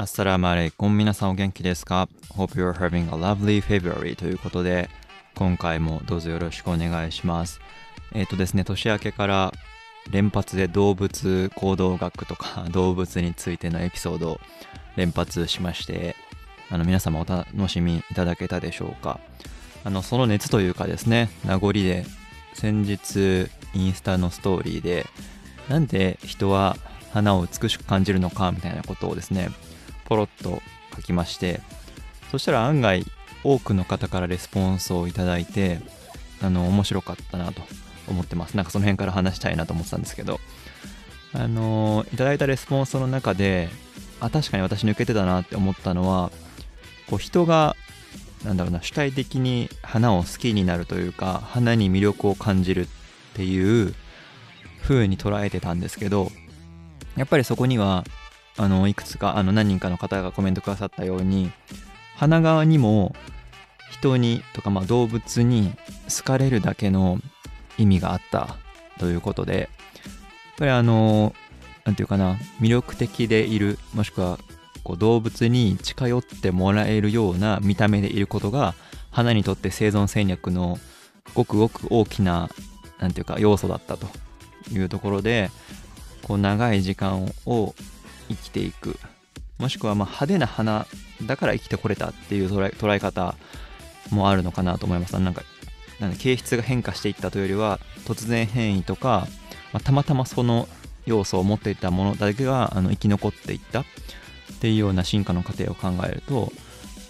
アッサラマレイコン。皆さんお元気ですか ?Hope you're having a lovely February ということで今回もどうぞよろしくお願いします。えっ、ー、とですね年明けから連発で動物行動学とか 動物についてのエピソードを連発しましてあの皆様お楽しみいただけたでしょうか？あのその熱というかですね名残で先日インスタのストーリーでなんで人は花を美しく感じるのかみたいなことをですねポロッと書きましてそしたら案外多くの方からレスポンスをいただいてあの面白かったなと思ってます。なんかその辺から話したいなと思ってたんですけど。あのいただいたレスポンスの中であ確かに私抜けてたなって思ったのはこう人がなんだろうな主体的に花を好きになるというか花に魅力を感じるっていう風に捉えてたんですけどやっぱりそこにはあのいくつかあの何人かの方がコメントくださったように花側にも人にとかまあ動物に好かれるだけの意味があったということでやっぱりあの何て言うかな魅力的でいるもしくはこう動物に近寄ってもらえるような見た目でいることが花にとって生存戦略のごくごく大きな何て言うか要素だったというところでこう長い時間を生きていく。もしくはま派手な花だから生きてこれたっていう捉え方もあるのかなと思います。なんかなん形質が変化していったというよりは突然変異とか、まあ、たまたまその要素を持っていたものだけがあの生き残っていったっていうような進化の過程を考えると、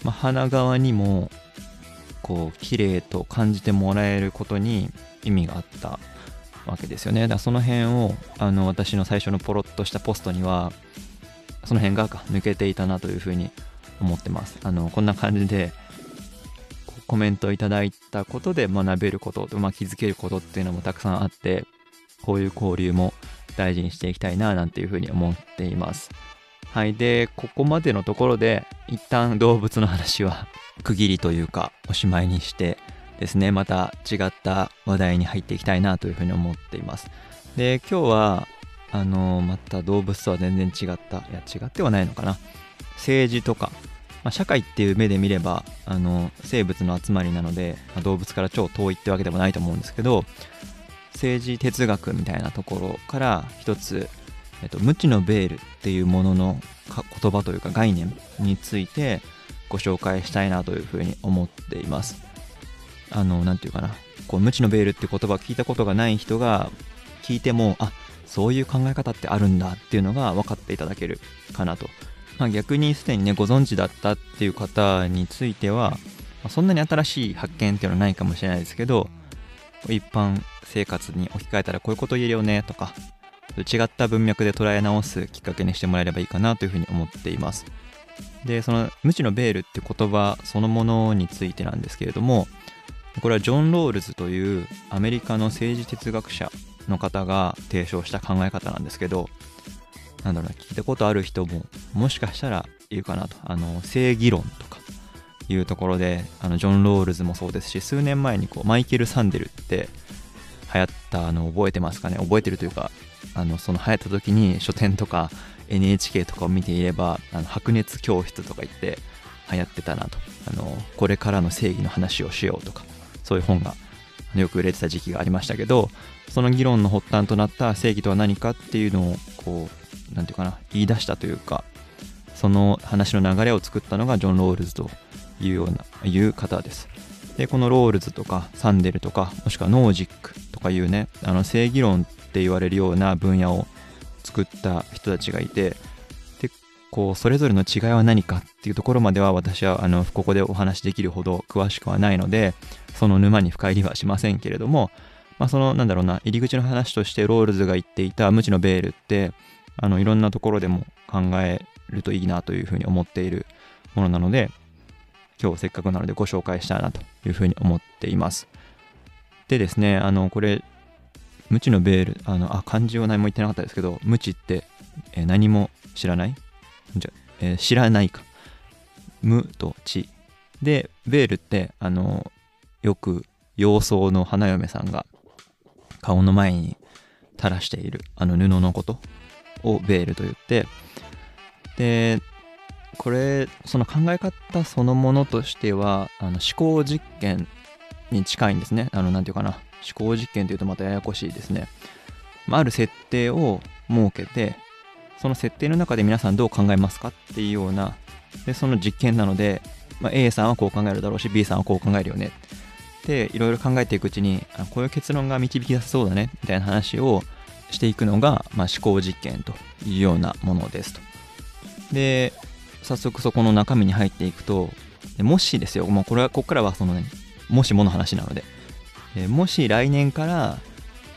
まあ、花側にもこう綺麗と感じてもらえることに意味があったわけですよね。だからその辺をあの私の最初のポロッとしたポストにはその辺が抜けていたなというふうに思ってます。あの、こんな感じで、コメントいただいたことで学べること、まあ、気づけることっていうのもたくさんあって、こういう交流も大事にしていきたいな、なんていうふうに思っています。はい。で、ここまでのところで、一旦動物の話は区切りというか、おしまいにしてですね、また違った話題に入っていきたいなというふうに思っています。で、今日は、あのまた動物とは全然違ったいや違ってはないのかな。政治とか、まあ、社会っていう目で見ればあの生物の集まりなので、まあ、動物から超遠いってわけでもないと思うんですけど政治哲学みたいなところから一つ、えっと、無知のベールっていうものの言葉というか概念についてご紹介したいなというふうに思っています。あの何て言うかな。こう無知のベールって言葉を聞いたことがない人が聞いてもあそういう考え方ってあるんだっていうのが分かっていただけるかなと。まあ、逆にすでにね、ご存知だったっていう方については、まあ、そんなに新しい発見っていうのはないかもしれないですけど、一般生活に置き換えたらこういうこと言えるよねとか、違った文脈で捉え直すきっかけにしてもらえればいいかなというふうに思っています。で、その無知のベールって言葉そのものについてなんですけれども、これはジョン・ロールズというアメリカの政治哲学者の方が提唱した考え方なんですけど、なんだろうな、聞いたことある人ももしかしたらいるかなと。あの、正義論とかいうところで、あの、ジョン・ロールズもそうですし、数年前にこう、マイケル・サンデルって流行ったの覚えてますかね？覚えてるというか、あの、その流行った時に書店とか NHK とかを見ていれば、あの白熱教室とか言って流行ってたなと。あの、これからの正義の話をしようとか、そういう本がよく売れてた時期がありましたけどその議論の発端となった正義とは何かっていうのをこう何て言うかな言い出したというかその話の流れを作ったのがジョン・ロールズというようないう方です。でこのロールズとかサンデルとかもしくはノージックとかいうねあの正義論って言われるような分野を作った人たちがいてこうそれぞれの違いは何かっていうところまでは私はあのここでお話しできるほど詳しくはないのでその沼に深入りはしませんけれども、まあ、そのなんだろうな入り口の話としてロールズが言っていた無知のベールってあのいろんなところでも考えるといいなというふうに思っているものなので今日せっかくなのでご紹介したいなというふうに思っています。でですねあのこれ無知のベールあのあ漢字を何も言ってなかったですけど無知って、え何も知らないじゃ、えー、知らないか。無と知。で、ベールって、あの、よく洋装の花嫁さんが顔の前に垂らしているあの布のことをベールと言って、で、これその考え方そのものとしてはあの思考実験に近いんですねあの何て言うかな思考実験というとまたややこしいですね、まあ、ある設定を設けてその設定の中で皆さんどう考えますかっていうようなでその実験なので、まあ、A さんはこう考えるだろうし B さんはこう考えるよね。でいろいろ考えていくうちにあこういう結論が導き出せそうだねみたいな話をしていくのが、まあ、思考実験というようなものですと。で早速そこの中身に入っていくともしですよもうこれはここからはその、ね、もしもの話なのでもし来年から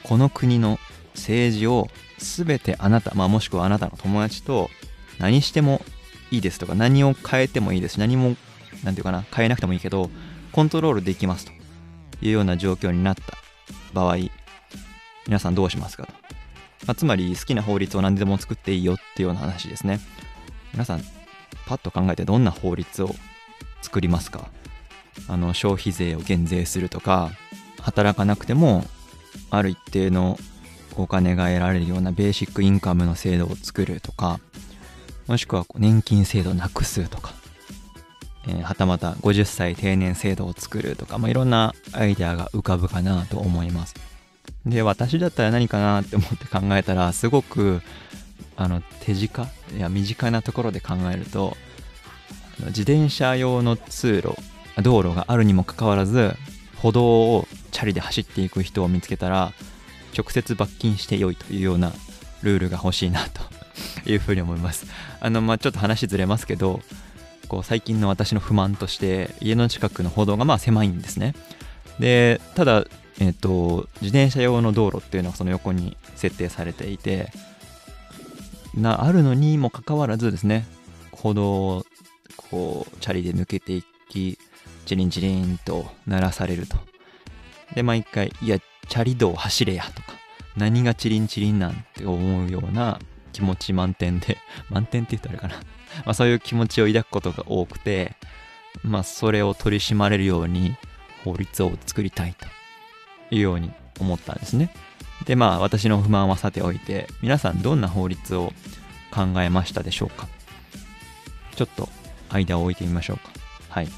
この国の政治を全てあなた、まあ、もしくはあなたの友達と何してもいいですとか何を変えてもいいですし何も何て言うかな変えなくてもいいけどコントロールできますというような状況になった場合皆さんどうしますかと、まあ、つまり好きな法律を何でも作っていいよっていうような話ですね。皆さんパッと考えてどんな法律を作りますか。あの消費税を減税するとか働かなくてもある一定のお金が得られるようなベーシックインカムの制度を作るとかもしくは年金制度をなくすとか、えー、はたまた50歳定年制度を作るとか、まあ、いろんなアイデアが浮かぶかなと思います。で私だったら何かなって思って考えたらすごくあの手近いや身近なところで考えると自転車用の通路道路があるにもかかわらず歩道をチャリで走っていく人を見つけたら直接罰金してよいというようなルールが欲しいなと いうふうに思います。あのまあちょっと話ずれますけどこう最近の私の不満として家の近くの歩道がまあ狭いんですね。でただえっ、ー、と自転車用の道路っていうのはその横に設定されていてなあるのにもかかわらずですね歩道をこうチャリで抜けていきチリンチリンと鳴らされると。で毎回いやチャリ道走れやとか何がチリンチリンなんて思うような気持ち満点で 満点って言ったらあれかな。まあそういう気持ちを抱くことが多くてまあそれを取り締まれるように法律を作りたいというように思ったんですね。でまあ私の不満はさておいて皆さんどんな法律を考えましたでしょうか。ちょっと間を置いてみましょうか。はい。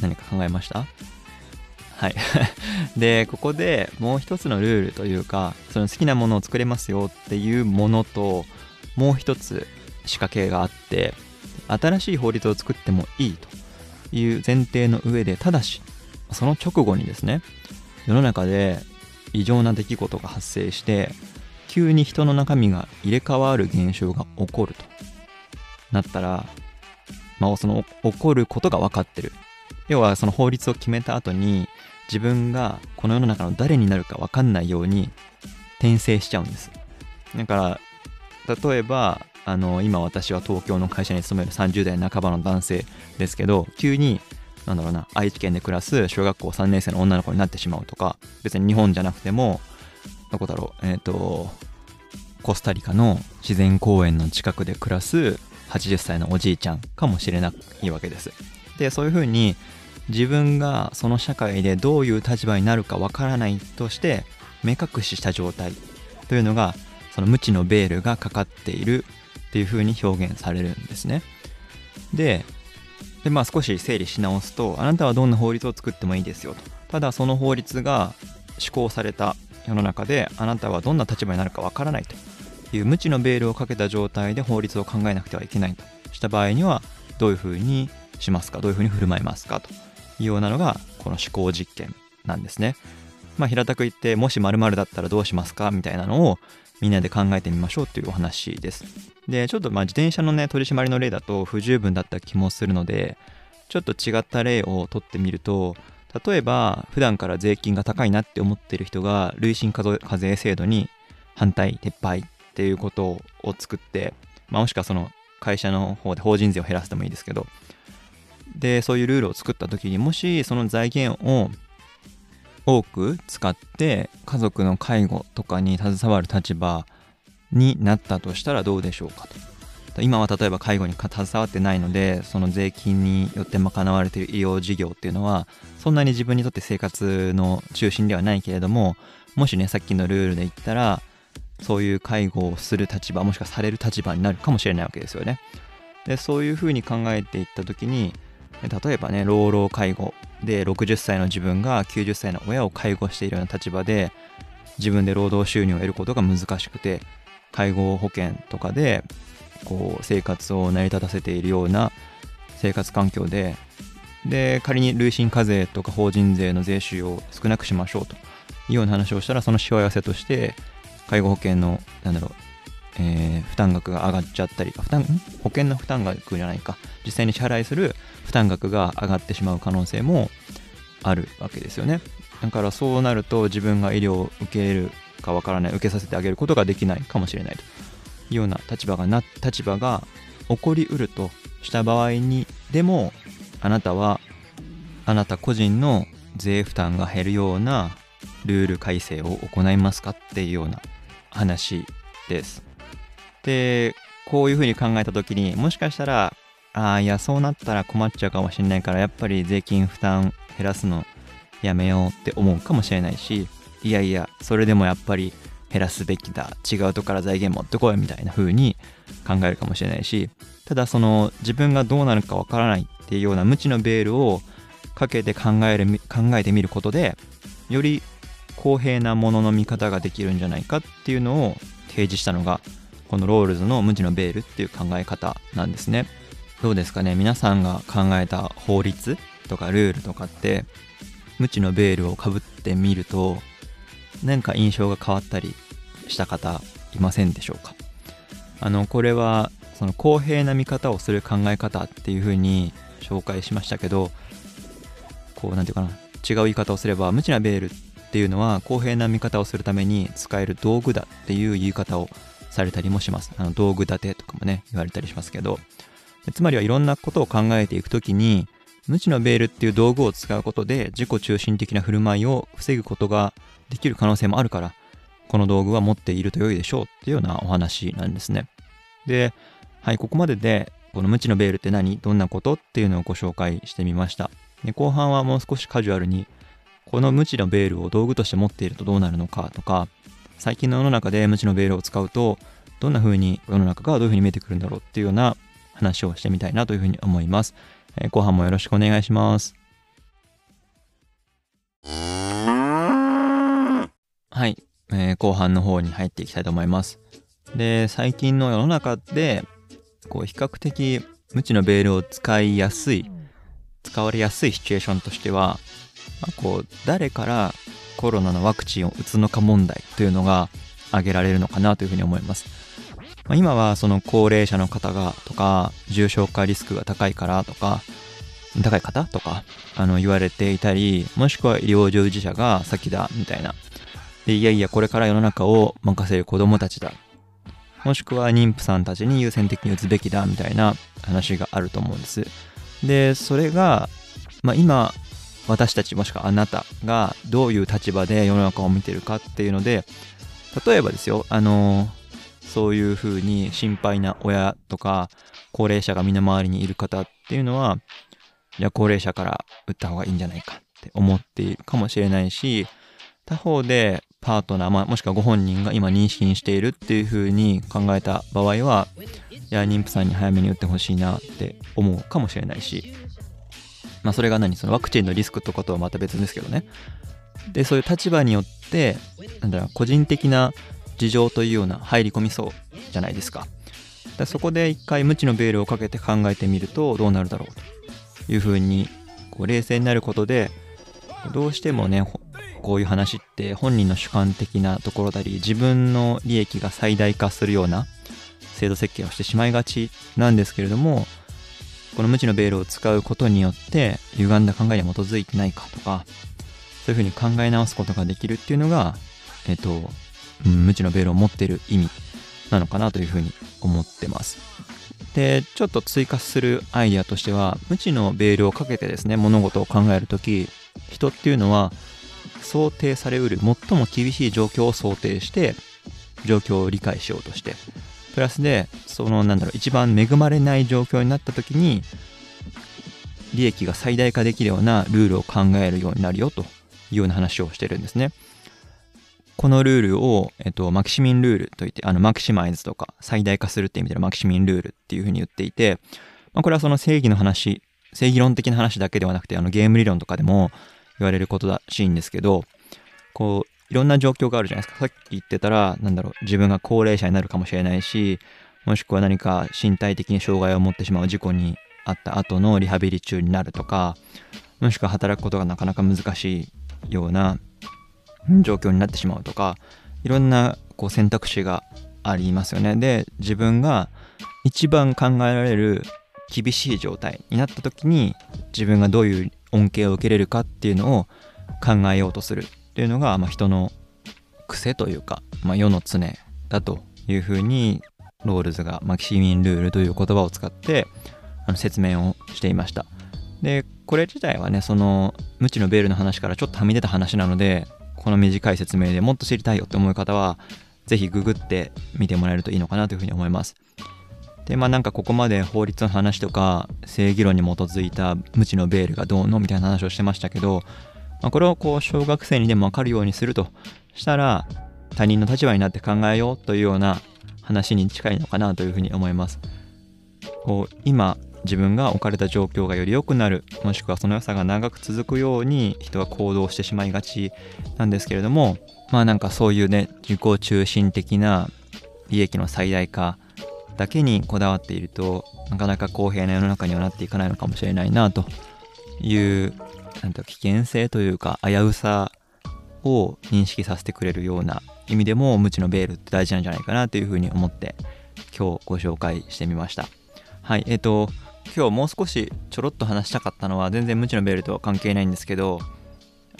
何か考えました？はい。でここでもう一つのルールというかその好きなものを作れますよっていうものともう一つ仕掛けがあって新しい法律を作ってもいいという前提の上でただしその直後にですね世の中で異常な出来事が発生して急に人の中身が入れ替わる現象が起こるとなったら、まあ、その起こることが分かってる。要はその法律を決めた後に自分がこの世の中の誰になるか分かんないように転生しちゃうんです。だから例えばあの今私は東京の会社に勤める30代半ばの男性ですけど急になんだろうな愛知県で暮らす小学校3年生の女の子になってしまうとか別に日本じゃなくてもどこだろうえっ、ー、とコスタリカの自然公園の近くで暮らす80歳のおじいちゃんかもしれないわけです。でそういうふうに自分がその社会でどういう立場になるかわからないとして目隠しした状態というのがその無知のベールがかかっているっていうふうに表現されるんですね。でで、まあ、少し整理し直すとあなたはどんな法律を作ってもいいですよと。ただその法律が施行された世の中であなたはどんな立場になるかわからないという無知のベールをかけた状態で法律を考えなくてはいけないとした場合にはどういうふうにしますか？どういうふうに振る舞いますか？と。ようなのがこの思考実験なんですね。まあ、平たく言ってもし〇〇だったらどうしますかみたいなのをみんなで考えてみましょうというお話です。で、ちょっとまあ自転車のね、取り締まりの例だと不十分だった気もするので、ちょっと違った例を取ってみると、例えば普段から税金が高いなって思ってる人が累進課税制度に反対、撤廃っていうことを作って、まあ、もしくはその会社の方で法人税を減らしてもいいですけど、で、そういうルールを作った時にもしその財源を多く使って家族の介護とかに携わる立場になったとしたらどうでしょうかと。今は例えば介護に携わってないのでその税金によって賄われている医療事業っていうのはそんなに自分にとって生活の中心ではないけれどももしねさっきのルールで言ったらそういう介護をする立場もしくはされる立場になるかもしれないわけですよね。でそういうふうに考えていった時に例えばね老老介護。で60歳の自分が90歳の親を介護しているような立場で自分で労働収入を得ることが難しくて介護保険とかでこう生活を成り立たせているような生活環境でで仮に累進課税とか法人税の税収を少なくしましょうというような話をしたらそのしわ寄せとして介護保険のなんだろう、えー、負担額が上がっちゃったり負担保険の負担額じゃないか。実際に支払いする負担額が上がってしまう可能性もあるわけですよね。だからそうなると自分が医療を受けるかわからない受けさせてあげることができないかもしれないというような立場がな立場が起こりうるとした場合にでもあなたはあなた個人の税負担が減るようなルール改正を行いますかっていうような話です。で、こういうふうに考えた時にもしかしたらああいやそうなったら困っちゃうかもしれないからやっぱり税金負担減らすのやめようって思うかもしれないしいやいやそれでもやっぱり減らすべきだ違うとこから財源持ってこいみたいな風に考えるかもしれないしただその自分がどうなるかわからないっていうような無知のベールをかけて考える考えてみることでより公平なものの見方ができるんじゃないかっていうのを提示したのがこのロールズの無知のベールっていう考え方なんですね。どうですかね？皆さんが考えた法律とかルールとかって無知のベールをかぶってみると何か印象が変わったりした方いませんでしょうか？あのこれはその公平な見方をする考え方っていうふうに紹介しましたけどこう何て言うかな違う言い方をすれば無知なベールっていうのは公平な見方をするために使える道具だっていう言い方をされたりもしますあの道具立てとかもね言われたりしますけどつまりはいろんなことを考えていくときに無知のベールっていう道具を使うことで自己中心的な振る舞いを防ぐことができる可能性もあるからこの道具は持っていると良いでしょうっていうようなお話なんですね。で、はい、ここまででこの無知のベールって何？どんなこと？っていうのをご紹介してみました。で後半はもう少しカジュアルにこの無知のベールを道具として持っているとどうなるのかとか最近の世の中で無知のベールを使うとどんな風に世の中がどういう風に見えてくるんだろうっていうような話をしてみたいなというふうに思います。えー、後半もよろしくお願いします。はい、えー、後半の方に入っていきたいと思います。で、最近の世の中で、こう、比較的無知のベールを使いやすい、使われやすいシチュエーションとしては、まあ、こう、誰からコロナのワクチンを打つのか問題というのが挙げられるのかなというふうに思います。まあ、今はその高齢者の方がとか、重症化リスクが高いからとか、高い方とか、あの、言われていたり、もしくは医療従事者が先だ、みたいな。で、いやいや、これから世の中を任せる子供たちだ。もしくは妊婦さんたちに優先的に打つべきだ、みたいな話があると思うんです。で、それが、まあ、今、私たちもしくはあなたがどういう立場で世の中を見てるかっていうので、例えばですよ、あのそういうふうに心配な親とか高齢者が身の回りにいる方っていうのは、いや、高齢者から打った方がいいんじゃないかって思っているかもしれないし、他方でパートナー、まあ、もしくはご本人が今妊娠しているっていうふうに考えた場合は、いや、妊婦さんに早めに打ってほしいなって思うかもしれないし、まあ、それが何？そのワクチンのリスクとかとはまた別ですけどね。で、そういう立場によって、なんだろう、個人的な事情というような入り込みそうじゃないですか。だそこで一回無知のベールをかけて考えてみるとどうなるだろうというふうにこう冷静になることでどうしてもねこういう話って本人の主観的なところだり自分の利益が最大化するような制度設計をしてしまいがちなんですけれどもこの無知のベールを使うことによって歪んだ考えに基づいてないかとかそういうふうに考え直すことができるっていうのがえっと、無知のベールを持ってる意味なのかなというふうに思ってます。で、ちょっと追加するアイデアとしては、無知のベールをかけてですね、物事を考えるとき、人っていうのは想定されうる最も厳しい状況を想定して状況を理解しようとしてプラスでそのなんだろう一番恵まれない状況になった時に利益が最大化できるようなルールを考えるようになるよというような話をしてるんですね。このルールを、えっと、マキシミンルールといって、あの、マキシマイズとか最大化するって意味でのマキシミンルールっていうふうに言っていて、まあ、これはその正義の話、正義論的な話だけではなくて、あの、ゲーム理論とかでも言われることらしいんですけど、こう、いろんな状況があるじゃないですか。さっき言ってたら、なんだろう、自分が高齢者になるかもしれないし、もしくは何か身体的に障害を持ってしまう事故にあった後のリハビリ中になるとか、もしくは働くことがなかなか難しいような状況になってしまうとかいろんなこう選択肢がありますよねで自分が一番考えられる厳しい状態になった時に自分がどういう恩恵を受けれるかっていうのを考えようとするっていうのが、まあ、人の癖というか、まあ、世の常だというふうにロールズがマキシミンルールという言葉を使ってあの説明をしていましたでこれ自体はねその無知のベールの話からちょっとはみ出た話なのでこの短い説明でもっと知りたいよって思う方は、ぜひググってみてもらえるといいのかなというふうに思います。で、まあなんかここまで法律の話とか正義論に基づいた無知のベールがどうのみたいな話をしてましたけど、まあ、これをこう小学生にでもわかるようにするとしたら他人の立場になって考えようというような話に近いのかなというふうに思います。こう今自分が置かれた状況がより良くなるもしくはその良さが長く続くように人は行動してしまいがちなんですけれどもまあなんかそういうね自己中心的な利益の最大化だけにこだわっているとなかなか公平な世の中にはなっていかないのかもしれないなというなん危険性というか危うさを認識させてくれるような意味でも無知のベールって大事なんじゃないかなというふうに思って今日ご紹介してみました。はいえっ、ー、と今日もう少しちょろっと話したかったのは全然無知のベールとは関係ないんですけど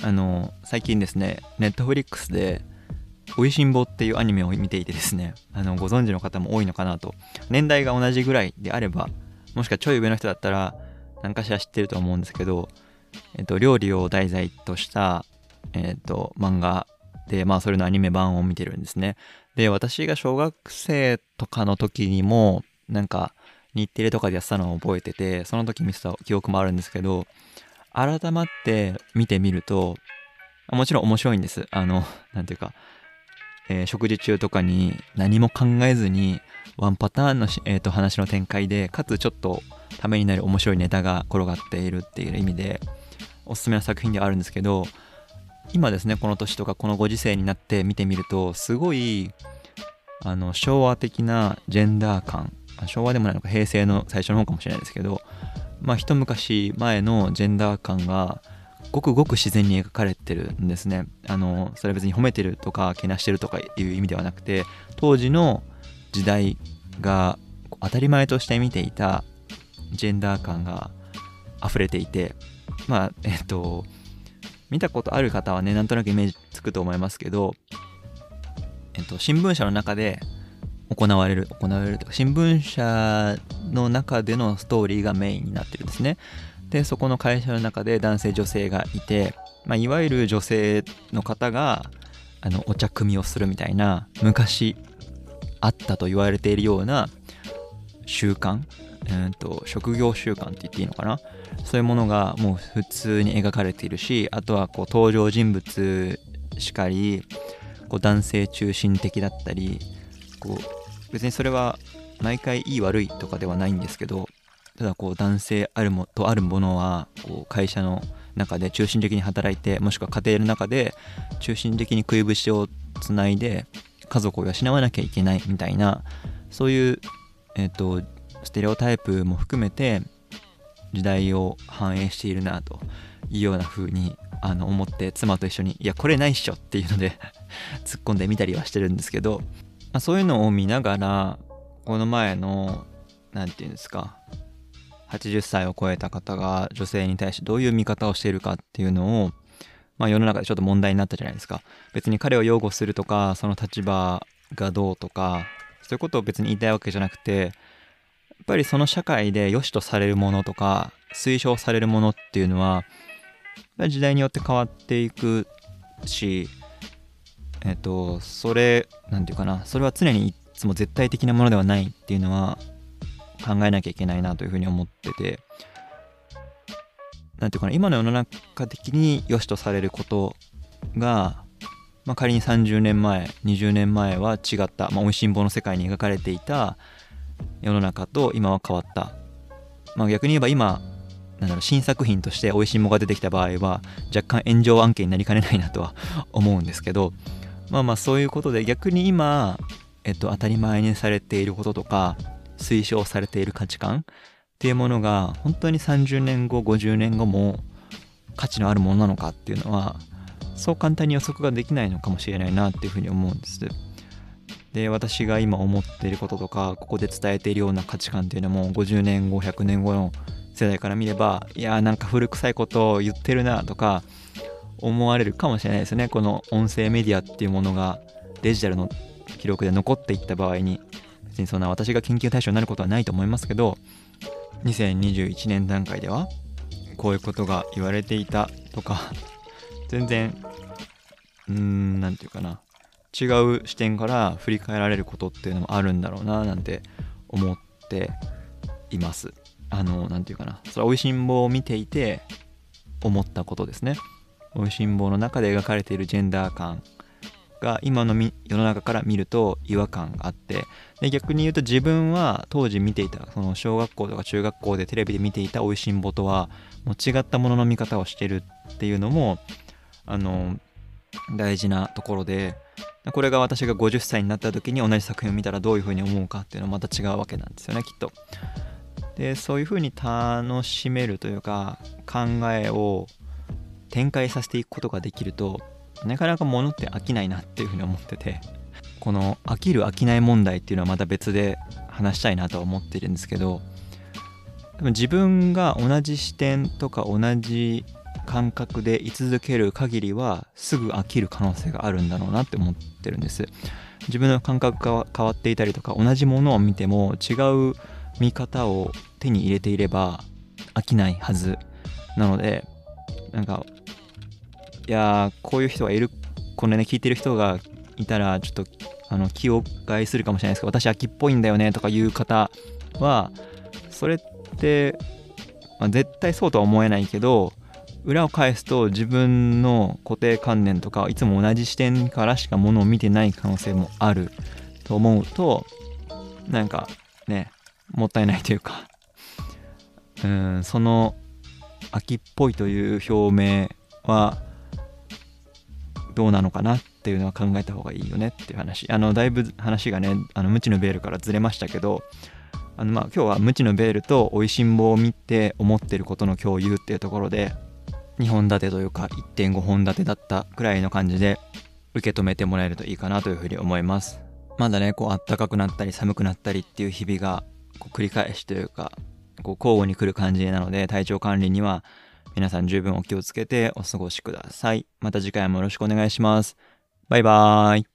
あの最近ですねネットフリックスで「おいしんぼ」っていうアニメを見ていてですねあのご存知の方も多いのかなと。年代が同じぐらいであればもしくはちょい上の人だったら何かしら知ってると思うんですけど、えっと、料理を題材とした、えっと、漫画で、まあ、それのアニメ版を見てるんですね。で、私が小学生とかの時にも、なんか、日テレとかでやってたのを覚えてて、その時見せた記憶もあるんですけど、改まって見てみると、もちろん面白いんです。あの、なんていうか、えー、食事中とかに何も考えずに、ワンパターンの、えーと、話の展開で、かつちょっとためになる面白いネタが転がっているっていう意味で、おすすめの作品ではあるんですけど、今ですね、この年とかこのご時世になって見てみると、すごい、あの、昭和的なジェンダー感昭和でもないのか平成の最初の方かもしれないですけどまあ一昔前のジェンダー感がごくごく自然に描かれてるんですね。あのそれは別に褒めてるとかけなしてるとかいう意味ではなくて当時の時代が当たり前として見ていたジェンダー感が溢れていてまあえっと見たことある方はねなんとなくイメージつくと思いますけどえっと新聞社の中で行われる行われるとか新聞社の中でのストーリーがメインになってるんですね。でそこの会社の中で男性女性がいて、まあ、いわゆる女性の方があのお茶組みをするみたいな昔あったと言われているような習慣、えーと、職業習慣って言っていいのかな？そういうものがもう普通に描かれているしあとはこう登場人物しかりこう男性中心的だったりこう別にそれは毎回いい悪いとかではないんですけどただこう男性あるもとあるものはこう会社の中で中心的に働いてもしくは家庭の中で中心的に食い節をつないで家族を養わなきゃいけないみたいなそういう、えーと、ステレオタイプも含めて時代を反映しているなというような風にあの思って妻と一緒にいやこれないっしょっていうので 突っ込んでみたりはしてるんですけどまあ、そういうのを見ながらこの前の何て言うんですか80歳を超えた方が女性に対してどういう見方をしているかっていうのを、まあ、世の中でちょっと問題になったじゃないですか。別に彼を擁護するとかその立場がどうとかそういうことを別に言いたいわけじゃなくてぱりその社会で良しとされるものとか推奨されるものっていうのは時代によって変わっていくしえっ、と、それ、なんていうかな、それは常にいつも絶対的なものではないっていうのは考えなきゃいけないなというふうに思ってて、なんていうかな、今の世の中的に良しとされることが、まあ、仮に30年前20年前は違った「まあ、おいしん坊」の世界に描かれていた世の中と今は変わった、まあ、逆に言えば今なんだろう新作品として「おいしん坊」が出てきた場合は若干炎上案件になりかねないなとは 思うんですけどまあまあそういうことで逆に今、えっと、当たり前にされていることとか推奨されている価値観っていうものが本当に30年後50年後も価値のあるものなのかっていうのはそう簡単に予測ができないのかもしれないなっていうふうに思うんです。で私が今思っていることとかここで伝えているような価値観っていうのも50年後100年後の世代から見ればいやーなんか古臭いことを言ってるなとか思われるかもしれないですね。この音声メディアっていうものがデジタルの記録で残っていった場合に別にそんな私が研究対象になることはないと思いますけど2021年段階ではこういうことが言われていたとか全然うーん何て言うかな。違う視点から振り返られることっていうのもあるんだろうななんて思っています。あの何て言うかな。それはおいしん坊を見ていて思ったことですね。おいしん坊の中で描かれているジェンダー感が今の世の中から見ると違和感があって。で逆に言うと自分は当時見ていたその小学校とか中学校でテレビで見ていたおいしんぼとはもう違ったものの見方をしてるっていうのもあの大事なところでこれが私が50歳になった時に同じ作品を見たらどういうふうに思うかっていうのはまた違うわけなんですよねきっと。でそういうふうに楽しめるというか考えを展開させていくことができるとなかなか物って飽きないなっていうふうに思っててこの飽きる飽きない問題っていうのはまた別で話したいなとは思ってるんですけど自分が同じ視点とか同じ感覚で居続ける限りはすぐ飽きる可能性があるんだろうなって思ってるんです。自分の感覚が変わっていたりとか同じものを見ても違う見方を手に入れていれば飽きないはずなのでなんかいやこういう人がいるこれね聞いてる人がいたらちょっとあの気を害するかもしれないですけど私秋っぽいんだよねとかいう方はそれって、まあ、絶対そうとは思えないけど裏を返すと自分の固定観念とかいつも同じ視点からしかものを見てない可能性もあると思うとなんかねもったいないというか うんその秋っぽいという表明はどうなのかなっていうのは考えた方がいいよねっていう話。あのだいぶ話がねあの無知のベールからずれましたけどあのまあ今日は無知のベールとおいしん坊を見て思ってることの共有っていうところで2本立てというか1.5本立てだったくらいの感じで受け止めてもらえるといいかなというふうに思いますまだねこう暖かくなったり寒くなったりっていう日々がこう繰り返しというかこう交互に来る感じなので体調管理には皆さん十分お気をつけてお過ごしください。また次回もよろしくお願いします。バイバーイ。